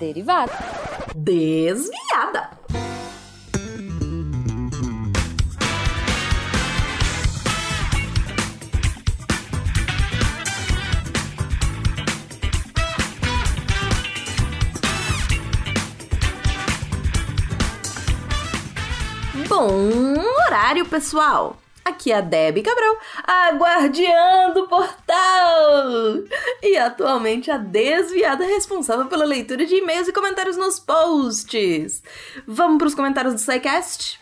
Derivada. Desviada. Bom horário, pessoal! Aqui é a Debbie Cabral, a guardiã do portal! E atualmente a desviada responsável pela leitura de e-mails e comentários nos posts. Vamos para os comentários do SciCast?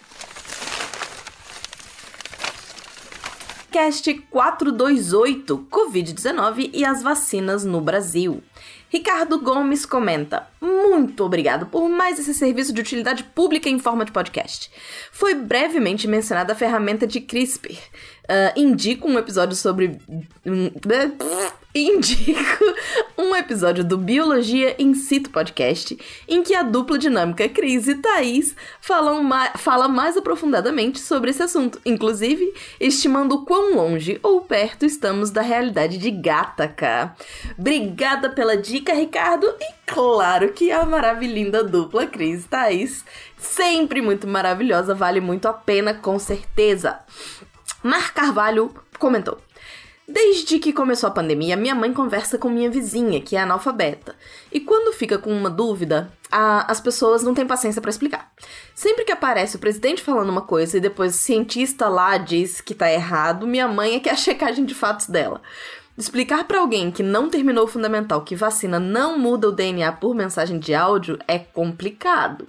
Cast 428 Covid-19 e as vacinas no Brasil. Ricardo Gomes comenta: Muito obrigado por mais esse serviço de utilidade pública em forma de podcast. Foi brevemente mencionada a ferramenta de CRISPR. Uh, indico um episódio sobre. Indico um episódio do Biologia in Situ podcast, em que a dupla dinâmica Cris e Thaís falam ma fala mais aprofundadamente sobre esse assunto, inclusive estimando quão longe ou perto estamos da realidade de Gataca. Obrigada pela dica, Ricardo, e claro que a maravilhosa dupla Cris e Thaís, sempre muito maravilhosa, vale muito a pena, com certeza. Mar Carvalho comentou. Desde que começou a pandemia, minha mãe conversa com minha vizinha, que é analfabeta. E quando fica com uma dúvida, a, as pessoas não têm paciência para explicar. Sempre que aparece o presidente falando uma coisa e depois o cientista lá diz que tá errado, minha mãe é que é a checagem de fatos dela. Explicar para alguém que não terminou o fundamental que vacina não muda o DNA por mensagem de áudio é complicado.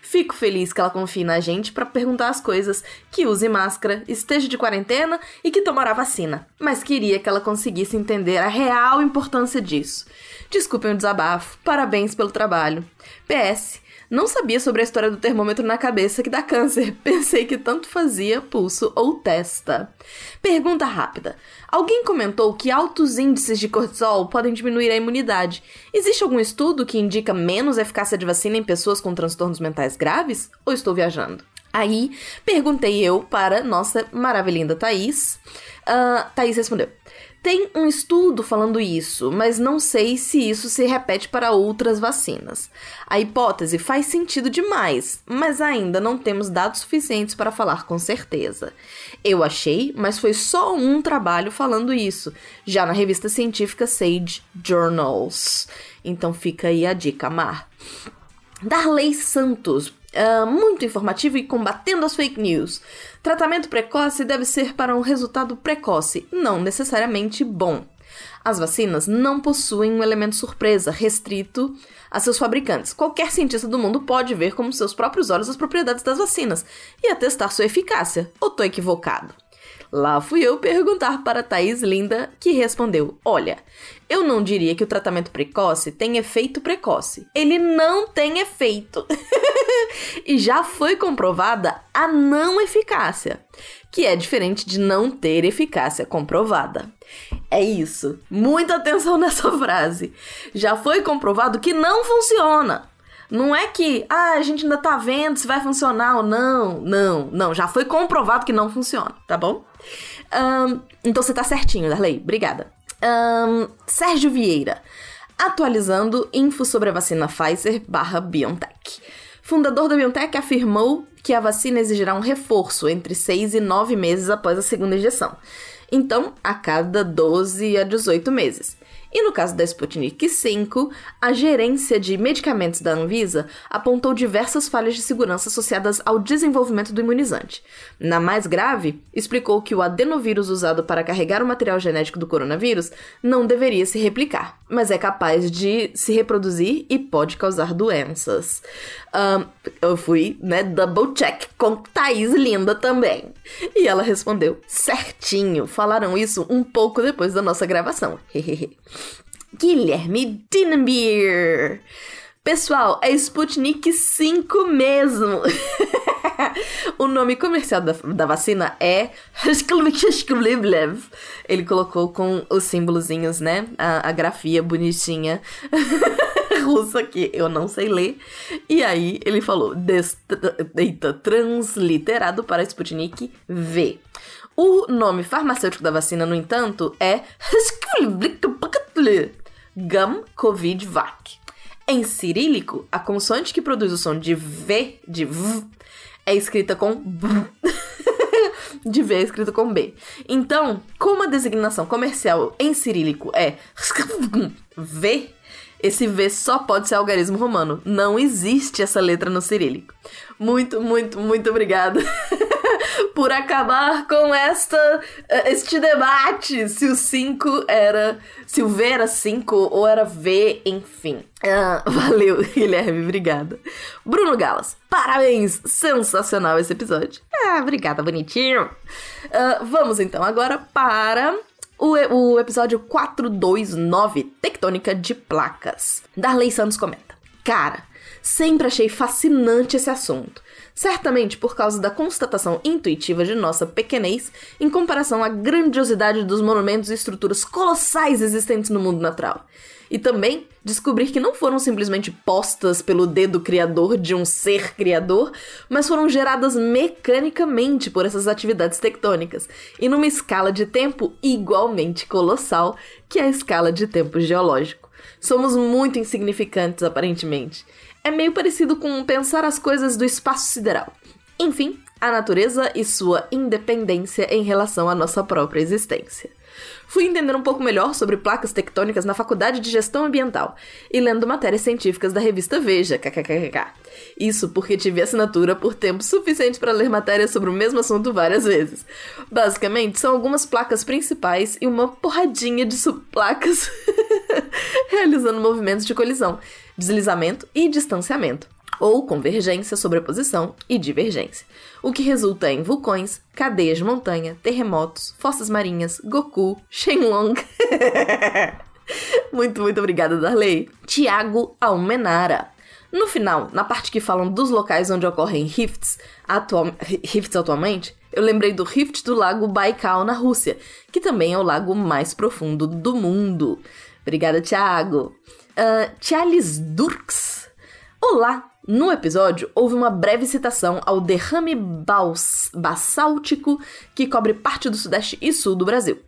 Fico feliz que ela confie na gente para perguntar as coisas, que use máscara, esteja de quarentena e que tomará vacina. Mas queria que ela conseguisse entender a real importância disso. Desculpem o desabafo, parabéns pelo trabalho. PS, não sabia sobre a história do termômetro na cabeça que dá câncer. Pensei que tanto fazia pulso ou testa. Pergunta rápida. Alguém comentou que altos índices de cortisol podem diminuir a imunidade. Existe algum estudo que indica menos eficácia de vacina em pessoas com transtornos mentais graves? Ou estou viajando? Aí, perguntei eu para nossa maravilhinda Thaís. Uh, Thaís respondeu: tem um estudo falando isso, mas não sei se isso se repete para outras vacinas. A hipótese faz sentido demais, mas ainda não temos dados suficientes para falar com certeza. Eu achei, mas foi só um trabalho falando isso, já na revista científica Sage Journals. Então fica aí a dica, Mar. Darley Santos Uh, muito informativo e combatendo as fake news. Tratamento precoce deve ser para um resultado precoce, não necessariamente bom. As vacinas não possuem um elemento surpresa restrito a seus fabricantes. Qualquer cientista do mundo pode ver com seus próprios olhos as propriedades das vacinas e atestar sua eficácia. Ou tô equivocado? Lá fui eu perguntar para Thaís Linda, que respondeu: Olha, eu não diria que o tratamento precoce tem efeito precoce. Ele não tem efeito. e já foi comprovada a não eficácia, que é diferente de não ter eficácia comprovada. É isso. Muita atenção nessa frase. Já foi comprovado que não funciona. Não é que, ah, a gente ainda tá vendo se vai funcionar ou não. Não, não. Já foi comprovado que não funciona, tá bom? Um, então você tá certinho, Darley. Obrigada. Um, Sérgio Vieira. Atualizando info sobre a vacina Pfizer barra BioNTech. Fundador da BioNTech afirmou que a vacina exigirá um reforço entre 6 e 9 meses após a segunda injeção. Então, a cada 12 a 18 meses. E no caso da Sputnik 5, a gerência de medicamentos da Anvisa apontou diversas falhas de segurança associadas ao desenvolvimento do imunizante. Na mais grave, explicou que o adenovírus usado para carregar o material genético do coronavírus não deveria se replicar, mas é capaz de se reproduzir e pode causar doenças. Um, eu fui, né, double check com Thaís Linda também. E ela respondeu: certinho, falaram isso um pouco depois da nossa gravação. Guilherme Dinenbier. Pessoal, é Sputnik 5 mesmo. o nome comercial da, da vacina é. Ele colocou com os símbolozinhos, né? A, a grafia bonitinha russa que eu não sei ler. E aí ele falou: eita, transliterado para Sputnik V. O nome farmacêutico da vacina, no entanto, é Gum Covid Vac. Em cirílico, a consoante que produz o som de V, de V, é escrita com B. de V é escrito com B. Então, como a designação comercial em cirílico é V, esse V só pode ser algarismo romano. Não existe essa letra no cirílico. Muito, muito, muito obrigada por acabar com esta eh, este debate se o 5 era se o V era 5 ou era V, enfim. Ah, valeu, Guilherme, obrigada. Bruno Galas, parabéns! Sensacional esse episódio. Ah, obrigada, bonitinho. Ah, vamos então agora para o, o episódio 429, Tectônica de Placas. Darley Santos comenta. Cara, sempre achei fascinante esse assunto. Certamente por causa da constatação intuitiva de nossa pequenez em comparação à grandiosidade dos monumentos e estruturas colossais existentes no mundo natural. E também descobrir que não foram simplesmente postas pelo dedo criador de um ser criador, mas foram geradas mecanicamente por essas atividades tectônicas, e numa escala de tempo igualmente colossal, que é a escala de tempo geológico. Somos muito insignificantes, aparentemente. É meio parecido com pensar as coisas do espaço sideral. Enfim, a natureza e sua independência em relação à nossa própria existência. Fui entender um pouco melhor sobre placas tectônicas na Faculdade de Gestão Ambiental e lendo matérias científicas da revista Veja, kkkk. Isso porque tive assinatura por tempo suficiente para ler matérias sobre o mesmo assunto várias vezes. Basicamente, são algumas placas principais e uma porradinha de subplacas realizando movimentos de colisão, deslizamento e distanciamento ou convergência, sobreposição e divergência, o que resulta em vulcões, cadeias de montanha, terremotos, fossas marinhas, Goku, Shenlong. muito, muito obrigada, Darley. Tiago Almenara. No final, na parte que falam dos locais onde ocorrem rifts, atual, rifts atualmente, eu lembrei do rift do lago Baikal na Rússia, que também é o lago mais profundo do mundo. Obrigada, Thiago. Uh, Charles Durks. Olá, no episódio, houve uma breve citação ao derrame basáltico que cobre parte do sudeste e sul do Brasil,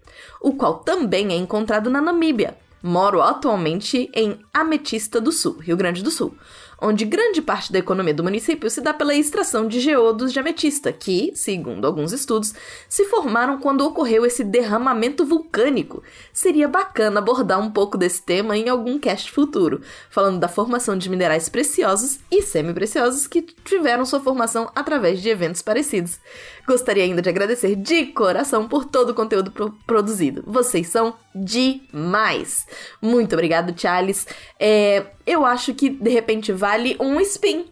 o qual também é encontrado na Namíbia. Moro atualmente em Ametista do Sul, Rio Grande do Sul, onde grande parte da economia do município se dá pela extração de geodos de ametista, que, segundo alguns estudos, se formaram quando ocorreu esse derramamento vulcânico. Seria bacana abordar um pouco desse tema em algum cast futuro, falando da formação de minerais preciosos e semi-preciosos que tiveram sua formação através de eventos parecidos. Gostaria ainda de agradecer de coração por todo o conteúdo pro produzido. Vocês são demais! Muito obrigado, Charles. É, eu acho que de repente vale um spin.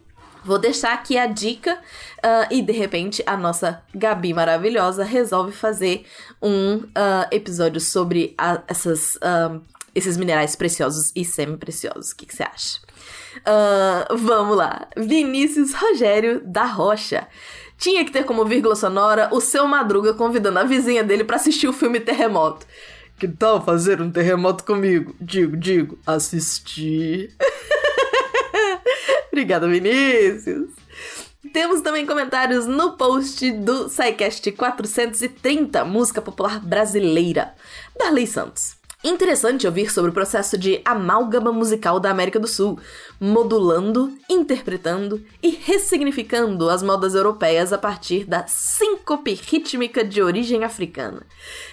Vou deixar aqui a dica uh, e de repente a nossa Gabi maravilhosa resolve fazer um uh, episódio sobre a, essas, uh, esses minerais preciosos e semi-preciosos. O que, você acha? vamos lá. Vinícius Rogério da Rocha. Tinha que ter como vírgula sonora o seu Madruga convidando a vizinha dele para assistir o filme Terremoto. Que tal fazer um terremoto comigo? Digo, digo, assistir. Obrigada, Vinícius. Temos também comentários no post do SciCast 430, música popular brasileira. Darley Santos. Interessante ouvir sobre o processo de amálgama musical da América do Sul, modulando, interpretando e ressignificando as modas europeias a partir da síncope rítmica de origem africana,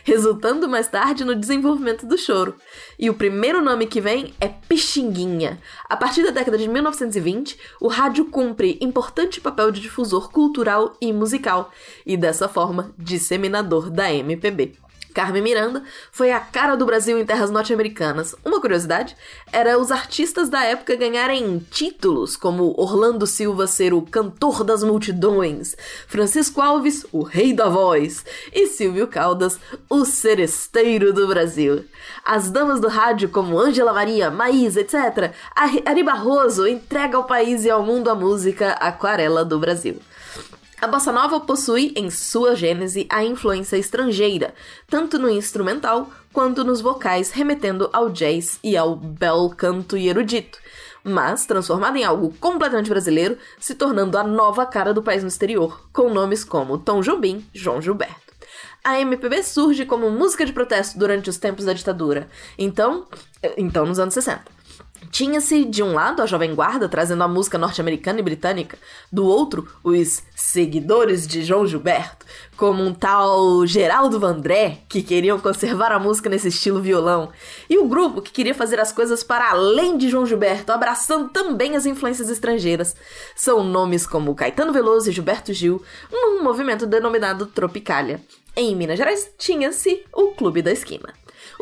resultando mais tarde no desenvolvimento do choro. E o primeiro nome que vem é Pixinguinha. A partir da década de 1920, o rádio cumpre importante papel de difusor cultural e musical, e dessa forma, disseminador da MPB. Carmen Miranda foi a cara do Brasil em terras norte-americanas. Uma curiosidade era os artistas da época ganharem títulos, como Orlando Silva ser o cantor das multidões, Francisco Alves, o rei da voz, e Silvio Caldas, o seresteiro do Brasil. As damas do rádio, como Ângela Maria, Maísa, etc., Ari Barroso entrega ao país e ao mundo a música Aquarela do Brasil. A bossa nova possui em sua gênese a influência estrangeira, tanto no instrumental quanto nos vocais, remetendo ao jazz e ao bel canto e erudito, mas transformada em algo completamente brasileiro, se tornando a nova cara do país no exterior, com nomes como Tom Jobim, João Gilberto. A MPB surge como música de protesto durante os tempos da ditadura, então, então nos anos 60 Tinha-se, de um lado, a Jovem Guarda trazendo a música norte-americana e britânica, do outro, os seguidores de João Gilberto, como um tal Geraldo Vandré, que queriam conservar a música nesse estilo violão, e o grupo que queria fazer as coisas para além de João Gilberto, abraçando também as influências estrangeiras. São nomes como Caetano Veloso e Gilberto Gil, num movimento denominado Tropicália. Em Minas Gerais, tinha-se o Clube da Esquina.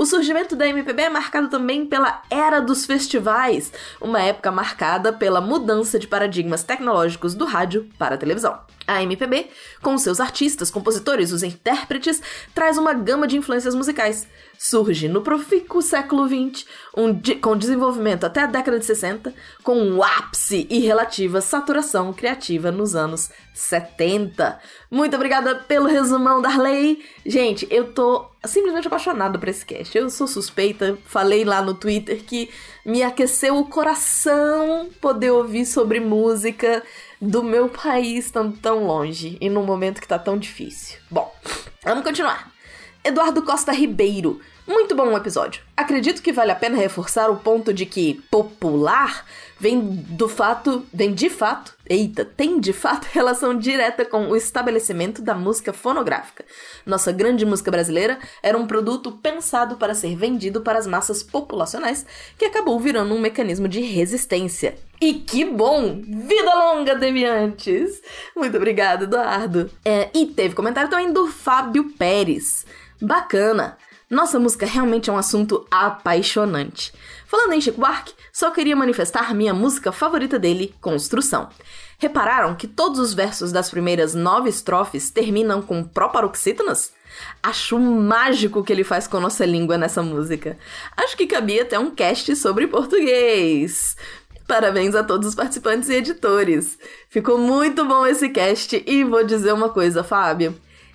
O surgimento da MPB é marcado também pela era dos festivais, uma época marcada pela mudança de paradigmas tecnológicos do rádio para a televisão. A MPB, com seus artistas, compositores, os intérpretes, traz uma gama de influências musicais. Surge no profícuo século XX, um com desenvolvimento até a década de 60, com um ápice e relativa saturação criativa nos anos 70. Muito obrigada pelo resumão, Darley. Gente, eu tô simplesmente apaixonada por esse cast. Eu sou suspeita, falei lá no Twitter que me aqueceu o coração poder ouvir sobre música do meu país estando tão longe e num momento que tá tão difícil. Bom, vamos continuar. Eduardo Costa Ribeiro. Muito bom o episódio. Acredito que vale a pena reforçar o ponto de que popular vem do fato, vem de fato, eita, tem de fato relação direta com o estabelecimento da música fonográfica. Nossa grande música brasileira era um produto pensado para ser vendido para as massas populacionais, que acabou virando um mecanismo de resistência. E que bom! Vida longa, deviantes! Muito obrigada, Eduardo. É, e teve comentário também do Fábio Pérez. Bacana! Nossa música realmente é um assunto apaixonante. Falando em Chico Buarque, só queria manifestar minha música favorita dele, Construção. Repararam que todos os versos das primeiras nove estrofes terminam com proparoxítonas? Acho mágico o que ele faz com nossa língua nessa música. Acho que cabia até um cast sobre português. Parabéns a todos os participantes e editores. Ficou muito bom esse cast e vou dizer uma coisa, Fábio.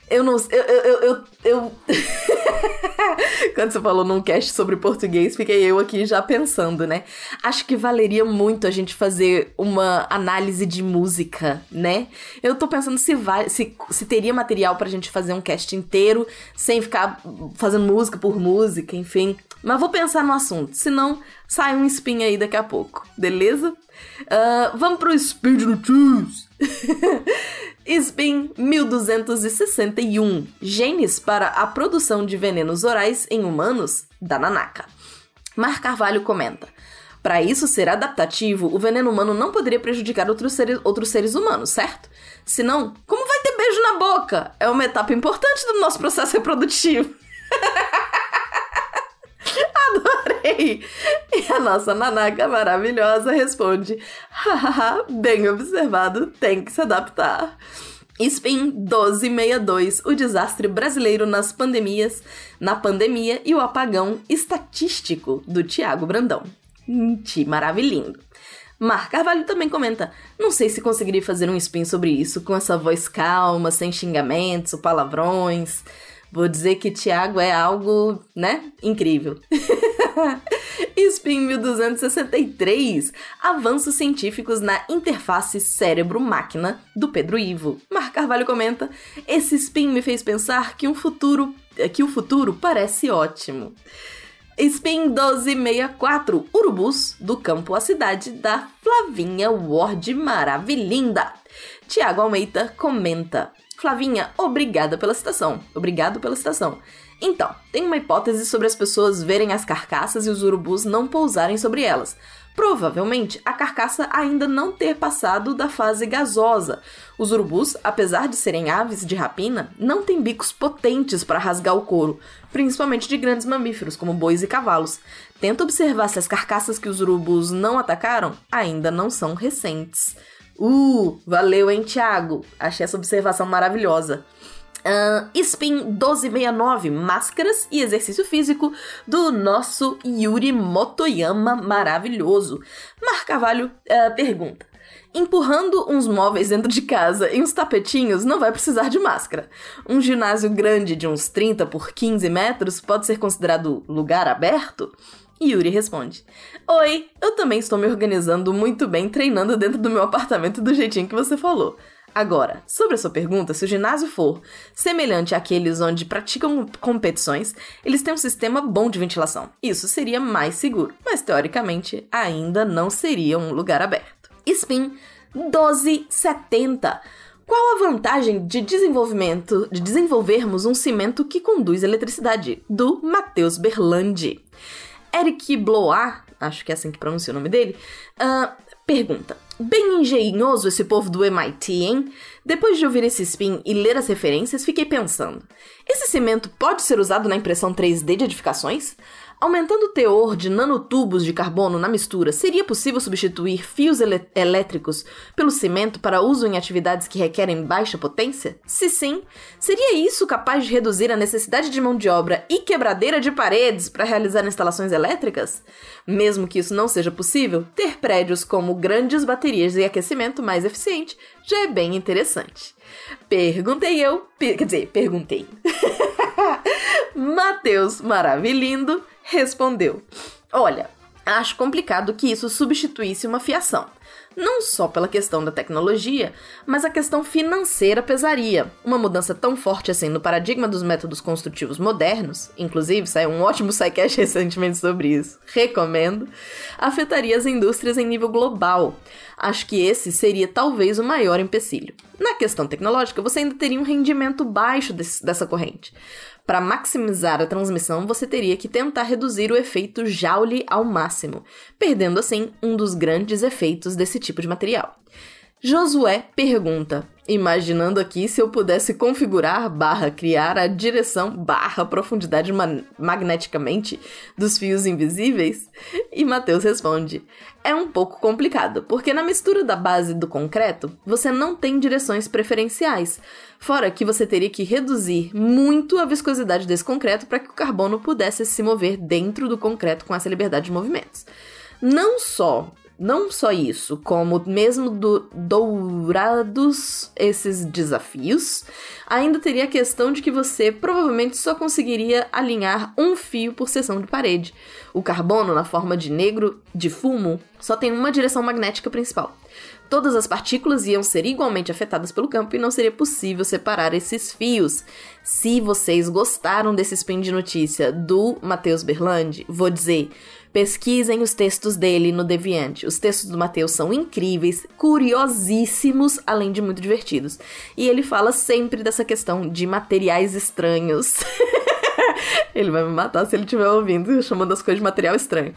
Eu não. Eu. eu, eu, eu... Quando você falou num cast sobre português, fiquei eu aqui já pensando, né? Acho que valeria muito a gente fazer uma análise de música, né? Eu tô pensando se, vai, se, se teria material pra gente fazer um cast inteiro, sem ficar fazendo música por música, enfim. Mas vou pensar no assunto, senão sai um spin aí daqui a pouco, beleza? Uh, vamos pro Speed Notícias! Spin 1261 Genes para a produção de venenos orais em humanos da Nanaka. Mar Carvalho comenta: Para isso ser adaptativo, o veneno humano não poderia prejudicar outros seres, outros seres humanos, certo? Senão, como vai ter beijo na boca? É uma etapa importante do nosso processo reprodutivo. Adorei! E a nossa Nanaka maravilhosa responde: hahaha, bem observado, tem que se adaptar. Spin 1262, o desastre brasileiro nas pandemias, na pandemia e o apagão estatístico do Tiago Brandão. Ti maravilhindo. Mar Carvalho também comenta: Não sei se conseguiria fazer um spin sobre isso com essa voz calma, sem xingamentos ou palavrões. Vou dizer que Tiago é algo, né? Incrível. Spin 1263 Avanços científicos na interface cérebro-máquina do Pedro Ivo. Mar Carvalho comenta: Esse spin me fez pensar que um futuro que o futuro parece ótimo. Spin 1264 Urubus do campo à cidade da Flavinha Ward Maravilhinda. Tiago Almeida comenta: Flavinha, obrigada pela citação. Obrigado pela citação. Então, tem uma hipótese sobre as pessoas verem as carcaças e os urubus não pousarem sobre elas. Provavelmente a carcaça ainda não ter passado da fase gasosa. Os urubus, apesar de serem aves de rapina, não têm bicos potentes para rasgar o couro, principalmente de grandes mamíferos como bois e cavalos. Tenta observar se as carcaças que os urubus não atacaram ainda não são recentes. Uh, valeu, hein, Thiago? Achei essa observação maravilhosa. Uh, Spin 1269, máscaras e exercício físico do nosso Yuri Motoyama maravilhoso. Mar Carvalho uh, pergunta: Empurrando uns móveis dentro de casa e uns tapetinhos não vai precisar de máscara. Um ginásio grande de uns 30 por 15 metros pode ser considerado lugar aberto? Yuri responde: Oi, eu também estou me organizando muito bem treinando dentro do meu apartamento do jeitinho que você falou. Agora, sobre a sua pergunta, se o ginásio for semelhante àqueles onde praticam competições, eles têm um sistema bom de ventilação. Isso seria mais seguro, mas teoricamente ainda não seria um lugar aberto. Spin 1270. Qual a vantagem de desenvolvimento, de desenvolvermos um cimento que conduz eletricidade? Do Matheus Berlandi. Eric Blois, acho que é assim que pronuncia o nome dele, uh, pergunta: Bem engenhoso esse povo do MIT, hein? Depois de ouvir esse spin e ler as referências, fiquei pensando: esse cimento pode ser usado na impressão 3D de edificações? Aumentando o teor de nanotubos de carbono na mistura, seria possível substituir fios elétricos pelo cimento para uso em atividades que requerem baixa potência? Se sim, seria isso capaz de reduzir a necessidade de mão de obra e quebradeira de paredes para realizar instalações elétricas? Mesmo que isso não seja possível, ter prédios como grandes baterias de aquecimento mais eficiente já é bem interessante. Perguntei eu, per quer dizer, perguntei. Matheus Maravilhindo respondeu: Olha, acho complicado que isso substituísse uma fiação. Não só pela questão da tecnologia, mas a questão financeira pesaria. Uma mudança tão forte assim no paradigma dos métodos construtivos modernos, inclusive saiu um ótimo sidecast recentemente sobre isso, recomendo, afetaria as indústrias em nível global. Acho que esse seria talvez o maior empecilho. Na questão tecnológica, você ainda teria um rendimento baixo desse, dessa corrente. Para maximizar a transmissão, você teria que tentar reduzir o efeito Joule ao máximo, perdendo assim um dos grandes efeitos desse tipo de material. Josué pergunta: Imaginando aqui se eu pudesse configurar barra criar a direção barra profundidade ma magneticamente dos fios invisíveis? E Mateus responde: É um pouco complicado, porque na mistura da base do concreto, você não tem direções preferenciais. Fora que você teria que reduzir muito a viscosidade desse concreto para que o carbono pudesse se mover dentro do concreto com essa liberdade de movimentos. Não só não só isso, como mesmo do, dourados esses desafios, ainda teria a questão de que você provavelmente só conseguiria alinhar um fio por seção de parede. O carbono, na forma de negro de fumo, só tem uma direção magnética principal. Todas as partículas iam ser igualmente afetadas pelo campo e não seria possível separar esses fios. Se vocês gostaram desse spin de notícia do Matheus Berlandi, vou dizer, Pesquisem os textos dele no Deviante. Os textos do Mateus são incríveis, curiosíssimos, além de muito divertidos. E ele fala sempre dessa questão de materiais estranhos. ele vai me matar se ele estiver ouvindo, chamando as coisas de material estranho.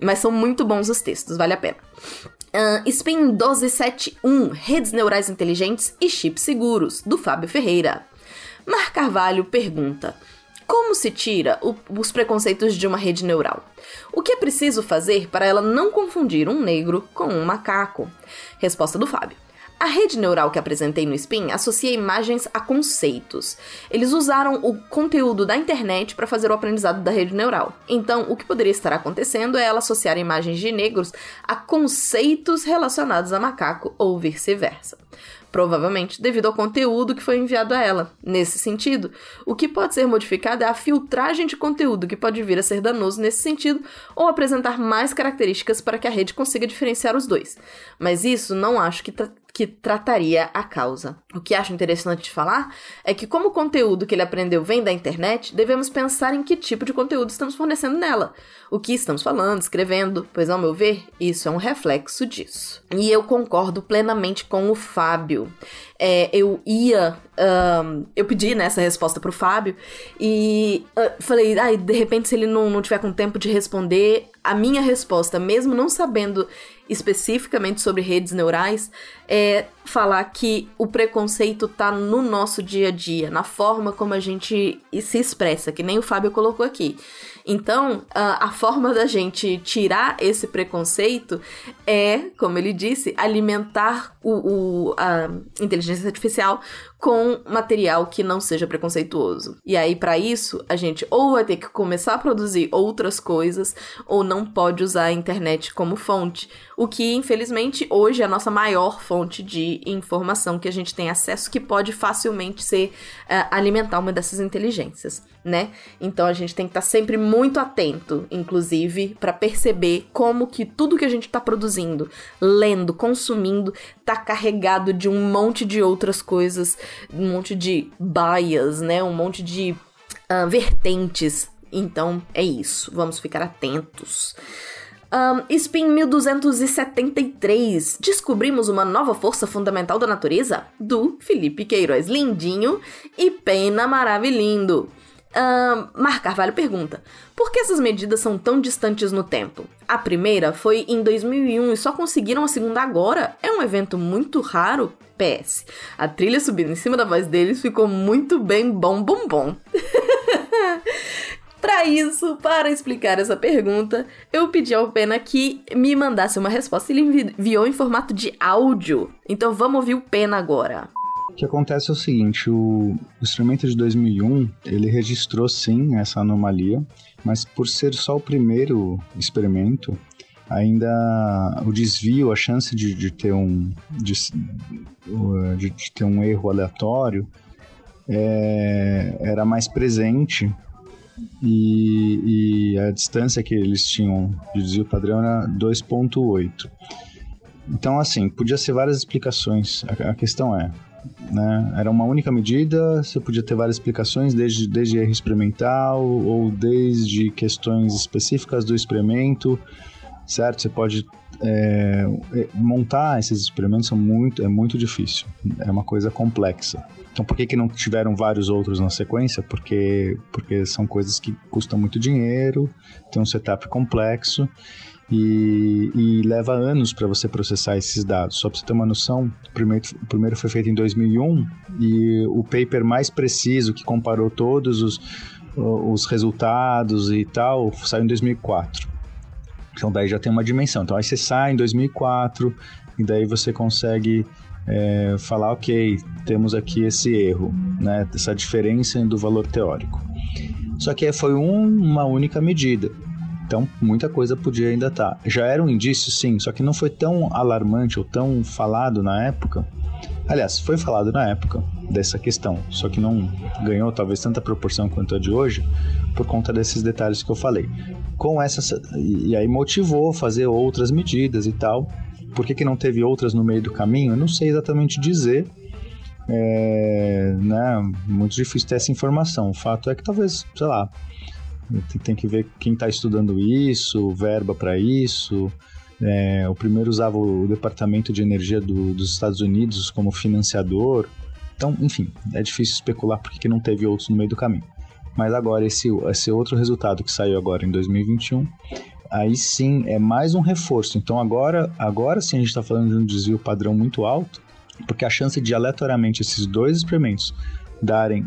Mas são muito bons os textos, vale a pena. Uh, Spin 1271, Redes Neurais Inteligentes e Chips Seguros, do Fábio Ferreira. Mar Carvalho pergunta: como se tira o, os preconceitos de uma rede neural? O que é preciso fazer para ela não confundir um negro com um macaco? Resposta do Fábio. A rede neural que apresentei no Spin associa imagens a conceitos. Eles usaram o conteúdo da internet para fazer o aprendizado da rede neural. Então, o que poderia estar acontecendo é ela associar imagens de negros a conceitos relacionados a macaco ou vice-versa provavelmente devido ao conteúdo que foi enviado a ela. Nesse sentido, o que pode ser modificado é a filtragem de conteúdo, que pode vir a ser danoso nesse sentido, ou apresentar mais características para que a rede consiga diferenciar os dois. Mas isso não acho que que trataria a causa. O que acho interessante de falar é que, como o conteúdo que ele aprendeu vem da internet, devemos pensar em que tipo de conteúdo estamos fornecendo nela, o que estamos falando, escrevendo, pois, ao meu ver, isso é um reflexo disso. E eu concordo plenamente com o Fábio. É, eu ia. Um, eu pedi né, essa resposta pro Fábio e uh, falei, ah, de repente, se ele não, não tiver com tempo de responder, a minha resposta, mesmo não sabendo especificamente sobre redes neurais, é falar que o preconceito tá no nosso dia a dia, na forma como a gente se expressa, que nem o Fábio colocou aqui. Então, a, forma da gente tirar esse preconceito é, como ele disse, alimentar o, o a inteligência artificial com material que não seja preconceituoso. E aí, para isso, a gente ou vai ter que começar a produzir outras coisas, ou não pode usar a internet como fonte. O que, infelizmente, hoje é a nossa maior fonte de informação que a gente tem acesso que pode facilmente ser uh, alimentar uma dessas inteligências, né? Então a gente tem que estar tá sempre muito atento, inclusive, para perceber como que tudo que a gente está produzindo, lendo, consumindo, tá carregado de um monte de outras coisas, um monte de bias, né? Um monte de uh, vertentes. Então é isso, vamos ficar atentos. Um, Spin 1273. Descobrimos uma nova força fundamental da natureza? Do Felipe Queiroz Lindinho e Pena Maravilhindo. Um, Mar Carvalho pergunta: Por que essas medidas são tão distantes no tempo? A primeira foi em 2001 e só conseguiram a segunda agora. É um evento muito raro. PS. A trilha subindo em cima da voz deles ficou muito bem bom, bom, bom. Para isso, para explicar essa pergunta, eu pedi ao Pena que me mandasse uma resposta. Ele enviou em formato de áudio. Então vamos ouvir o Pena agora. O que acontece é o seguinte, o, o experimento de 2001, ele registrou sim essa anomalia, mas por ser só o primeiro experimento, ainda o desvio, a chance de, de ter um de, de, ter um erro aleatório é, era mais presente e, e, a distância que eles tinham de desvio padrão era 2.8. Então, assim, podia ser várias explicações. A, a questão é, né, era uma única medida, você podia ter várias explicações, desde, desde erro experimental ou desde questões específicas do experimento, certo? Você pode é, montar esses experimentos são muito, é muito difícil, é uma coisa complexa. Então, por que, que não tiveram vários outros na sequência? Porque, porque são coisas que custam muito dinheiro, tem um setup complexo e, e leva anos para você processar esses dados. Só para você ter uma noção, o primeiro, o primeiro foi feito em 2001 e o paper mais preciso que comparou todos os, os resultados e tal saiu em 2004. Então daí já tem uma dimensão. Então aí você sai em 2004 e daí você consegue é, falar, ok, temos aqui esse erro, né, essa diferença do valor teórico. Só que foi um, uma única medida. Então, muita coisa podia ainda estar. Tá. Já era um indício, sim, só que não foi tão alarmante ou tão falado na época. Aliás, foi falado na época dessa questão, só que não ganhou talvez tanta proporção quanto a de hoje por conta desses detalhes que eu falei. Com essa e aí motivou fazer outras medidas e tal. Por que, que não teve outras no meio do caminho? Eu não sei exatamente dizer. É, né, muito difícil ter essa informação. O fato é que talvez, sei lá, tem que ver quem está estudando isso, verba para isso. É, o primeiro usava o Departamento de Energia do, dos Estados Unidos como financiador. Então, enfim, é difícil especular porque que não teve outros no meio do caminho. Mas agora, esse, esse outro resultado que saiu agora em 2021 aí sim é mais um reforço. Então agora, agora sim a gente está falando de um desvio padrão muito alto, porque a chance de aleatoriamente esses dois experimentos darem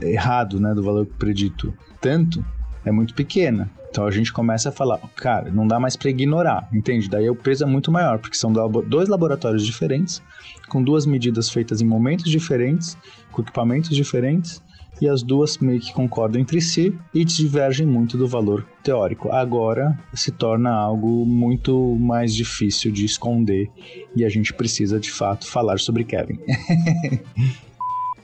errado, né, do valor predito tanto, é muito pequena. Então a gente começa a falar, cara, não dá mais para ignorar, entende? Daí o peso é muito maior, porque são dois laboratórios diferentes, com duas medidas feitas em momentos diferentes, com equipamentos diferentes, e as duas meio que concordam entre si e divergem muito do valor teórico. Agora se torna algo muito mais difícil de esconder e a gente precisa de fato falar sobre Kevin.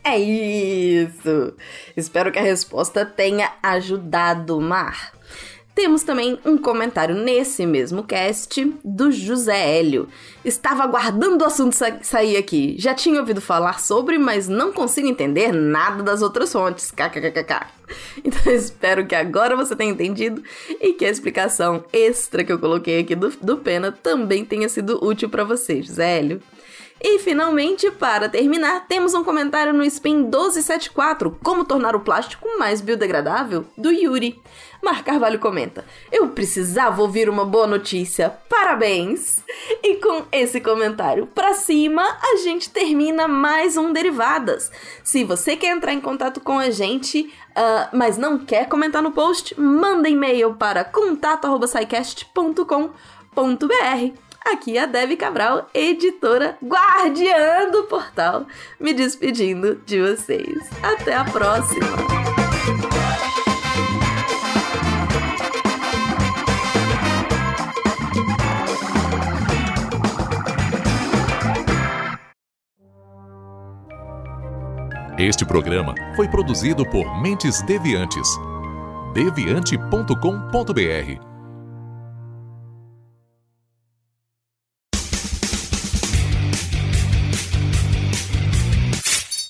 é isso! Espero que a resposta tenha ajudado, Mar. Temos também um comentário nesse mesmo cast do José Hélio. Estava aguardando o assunto sa sair aqui. Já tinha ouvido falar sobre, mas não consigo entender nada das outras fontes. Então espero que agora você tenha entendido e que a explicação extra que eu coloquei aqui do, do Pena também tenha sido útil para você, José Hélio. E finalmente, para terminar, temos um comentário no Spin 1274, Como tornar o plástico mais biodegradável, do Yuri. Mar Carvalho comenta: Eu precisava ouvir uma boa notícia. Parabéns! E com esse comentário pra cima, a gente termina mais um Derivadas. Se você quer entrar em contato com a gente, uh, mas não quer comentar no post, manda e-mail para contato.sicast.com.br. Aqui é a Debbie Cabral, editora guardiã do portal, me despedindo de vocês. Até a próxima! Este programa foi produzido por Mentes Deviantes. deviante.com.br